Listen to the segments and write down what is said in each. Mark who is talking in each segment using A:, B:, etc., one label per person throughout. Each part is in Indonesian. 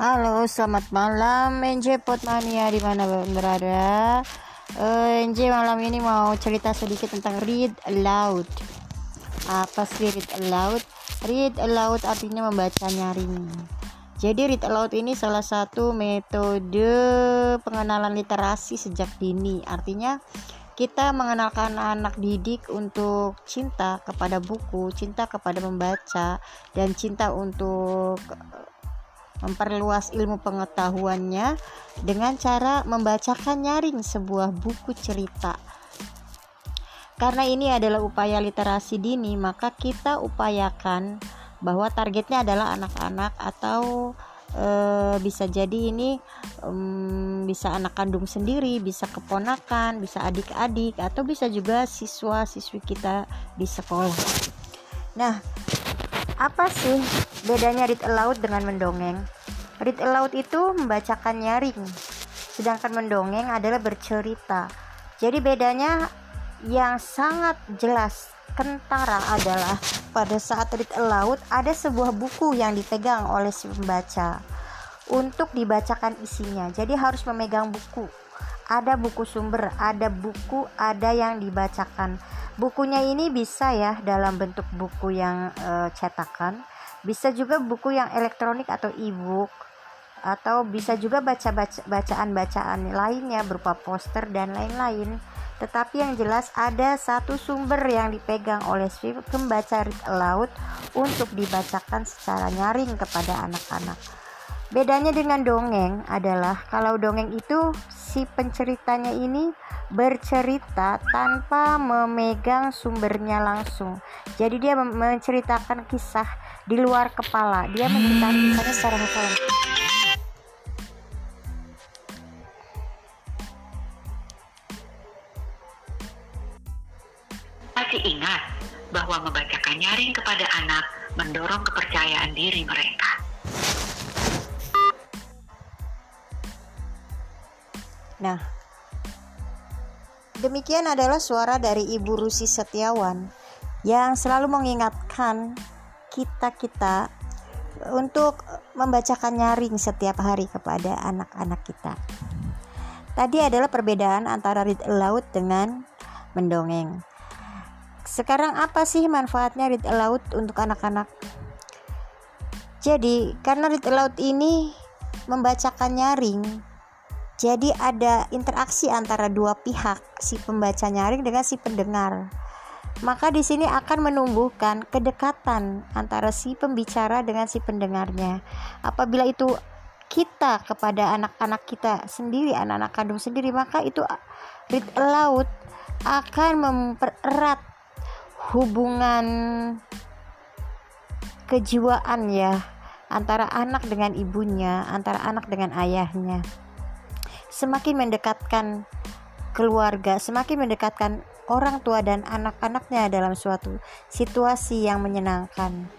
A: Halo, selamat malam NJ Potmania di mana berada. Uh, eh, NJ malam ini mau cerita sedikit tentang read aloud. Apa sih read aloud? Read aloud artinya membaca nyaring. Jadi read aloud ini salah satu metode pengenalan literasi sejak dini. Artinya kita mengenalkan anak didik untuk cinta kepada buku, cinta kepada membaca, dan cinta untuk memperluas ilmu pengetahuannya dengan cara membacakan nyaring sebuah buku cerita. Karena ini adalah upaya literasi dini, maka kita upayakan bahwa targetnya adalah anak-anak atau e, bisa jadi ini um, bisa anak kandung sendiri, bisa keponakan, bisa adik-adik atau bisa juga siswa-siswi kita di sekolah. Nah, apa sih bedanya read aloud dengan mendongeng? Read aloud itu membacakan nyaring, sedangkan mendongeng adalah bercerita. Jadi bedanya yang sangat jelas kentara adalah pada saat read aloud ada sebuah buku yang dipegang oleh si pembaca untuk dibacakan isinya. Jadi harus memegang buku. Ada buku sumber, ada buku, ada yang dibacakan bukunya ini bisa ya dalam bentuk buku yang e, cetakan bisa juga buku yang elektronik atau e-book atau bisa juga baca bacaan-bacaan lainnya berupa poster dan lain-lain tetapi yang jelas ada satu sumber yang dipegang oleh si pembaca aloud untuk dibacakan secara nyaring kepada anak-anak bedanya dengan dongeng adalah kalau dongeng itu si penceritanya ini bercerita tanpa memegang sumbernya langsung. Jadi dia menceritakan kisah di luar kepala. Dia menceritakan kisahnya secara hafalan.
B: Ingat bahwa membacakan nyaring kepada anak mendorong kepercayaan diri mereka.
A: Nah, Demikian adalah suara dari Ibu Rusi Setiawan yang selalu mengingatkan kita-kita untuk membacakan nyaring setiap hari kepada anak-anak kita. Tadi adalah perbedaan antara read aloud dengan mendongeng. Sekarang apa sih manfaatnya read aloud untuk anak-anak? Jadi, karena read aloud ini membacakan nyaring jadi ada interaksi antara dua pihak, si pembaca nyaring dengan si pendengar. Maka di sini akan menumbuhkan kedekatan antara si pembicara dengan si pendengarnya. Apabila itu kita kepada anak-anak kita sendiri, anak-anak kandung sendiri, maka itu read aloud akan mempererat hubungan kejiwaan ya antara anak dengan ibunya, antara anak dengan ayahnya semakin mendekatkan keluarga, semakin mendekatkan orang tua dan anak-anaknya dalam suatu situasi yang menyenangkan.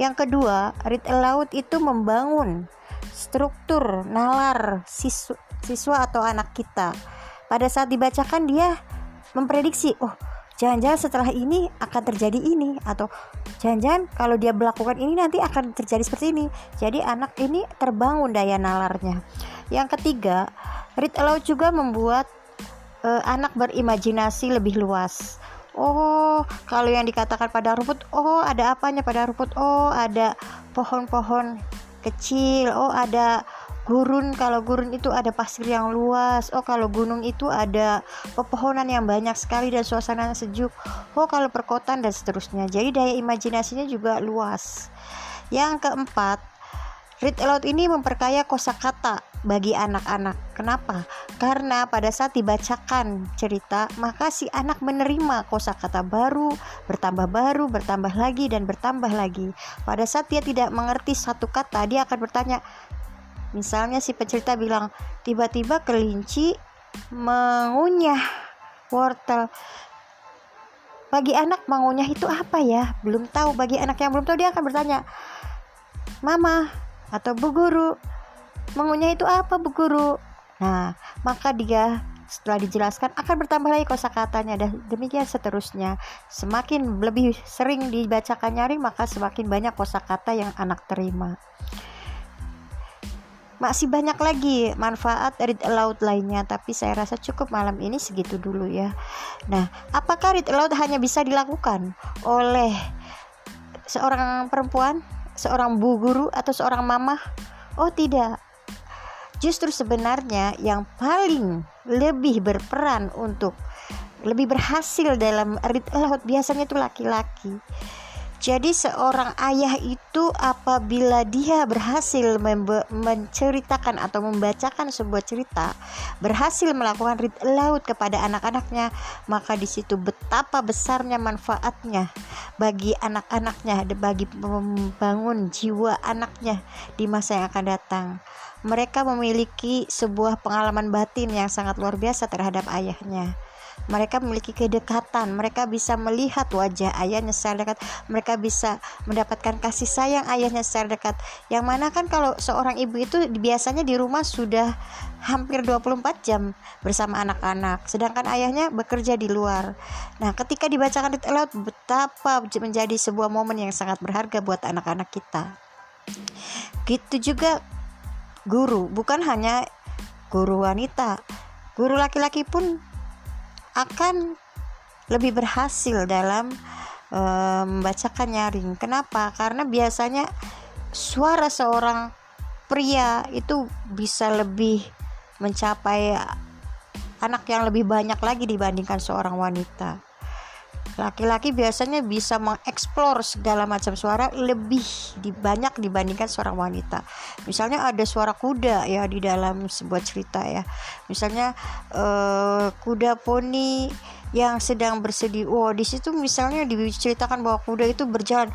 A: Yang kedua, read aloud itu membangun struktur nalar siswa, siswa atau anak kita. Pada saat dibacakan dia memprediksi, oh jangan-jangan setelah ini akan terjadi ini atau jangan-jangan kalau dia melakukan ini nanti akan terjadi seperti ini. Jadi anak ini terbangun daya nalarnya. Yang ketiga, Read aloud juga membuat uh, anak berimajinasi lebih luas. Oh, kalau yang dikatakan pada rumput, oh ada apanya pada rumput? Oh, ada pohon-pohon kecil. Oh, ada gurun. Kalau gurun itu ada pasir yang luas. Oh, kalau gunung itu ada pepohonan yang banyak sekali dan suasana sejuk. Oh, kalau perkotaan dan seterusnya. Jadi daya imajinasinya juga luas. Yang keempat, read aloud ini memperkaya kosakata bagi anak-anak. Kenapa? Karena pada saat dibacakan cerita, maka si anak menerima kosakata baru, bertambah baru, bertambah lagi dan bertambah lagi. Pada saat dia tidak mengerti satu kata, dia akan bertanya. Misalnya si pencerita bilang, tiba-tiba kelinci mengunyah wortel. Bagi anak mengunyah itu apa ya? Belum tahu. Bagi anak yang belum tahu dia akan bertanya, "Mama atau Bu Guru, mengunyah itu apa bu guru nah maka dia setelah dijelaskan akan bertambah lagi kosakatanya dan demikian seterusnya semakin lebih sering dibacakan nyaring maka semakin banyak kosakata yang anak terima masih banyak lagi manfaat read aloud lainnya tapi saya rasa cukup malam ini segitu dulu ya. Nah apakah read aloud hanya bisa dilakukan oleh seorang perempuan seorang bu guru atau seorang mama oh tidak. Justru sebenarnya yang paling lebih berperan untuk lebih berhasil dalam read aloud biasanya itu laki-laki jadi seorang ayah itu apabila dia berhasil menceritakan atau membacakan sebuah cerita, berhasil melakukan read aloud kepada anak-anaknya, maka di situ betapa besarnya manfaatnya bagi anak-anaknya, bagi membangun jiwa anaknya di masa yang akan datang. Mereka memiliki sebuah pengalaman batin yang sangat luar biasa terhadap ayahnya mereka memiliki kedekatan. Mereka bisa melihat wajah ayahnya secara dekat. Mereka bisa mendapatkan kasih sayang ayahnya secara dekat. Yang mana kan kalau seorang ibu itu biasanya di rumah sudah hampir 24 jam bersama anak-anak sedangkan ayahnya bekerja di luar. Nah ketika dibacakan di aloud betapa menjadi sebuah momen yang sangat berharga buat anak-anak kita. Gitu juga guru bukan hanya guru wanita. Guru laki-laki pun akan lebih berhasil dalam uh, membacakan nyaring. Kenapa? Karena biasanya suara seorang pria itu bisa lebih mencapai anak yang lebih banyak lagi dibandingkan seorang wanita. Laki-laki biasanya bisa mengeksplor segala macam suara lebih banyak dibandingkan seorang wanita. Misalnya ada suara kuda ya di dalam sebuah cerita ya. Misalnya uh, kuda poni yang sedang bersedih. Wow, di situ misalnya diceritakan bahwa kuda itu berjalan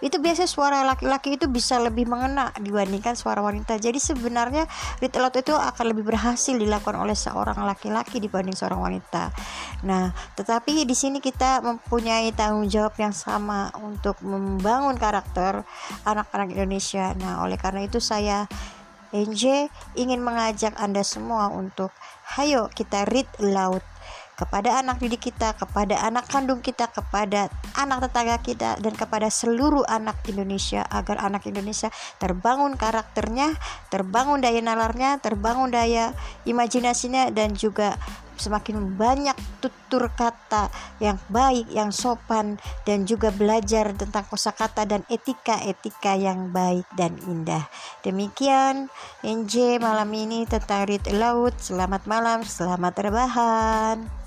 A: Itu biasanya suara laki-laki itu bisa lebih mengena dibandingkan suara wanita. Jadi sebenarnya ritual itu akan lebih berhasil dilakukan oleh seorang laki-laki dibanding seorang wanita. Nah, tetapi di sini kita mempunyai tanggung jawab yang sama untuk membangun karakter anak-anak Indonesia. Nah, oleh karena itu saya NJ ingin mengajak Anda semua untuk hayo kita read aloud kepada anak didik kita, kepada anak kandung kita, kepada anak tetangga kita dan kepada seluruh anak Indonesia agar anak Indonesia terbangun karakternya, terbangun daya nalarnya, terbangun daya imajinasinya dan juga semakin banyak tutur kata yang baik, yang sopan dan juga belajar tentang kosakata dan etika-etika yang baik dan indah. Demikian NJ malam ini tentang Read Aloud. Selamat malam, selamat rebahan.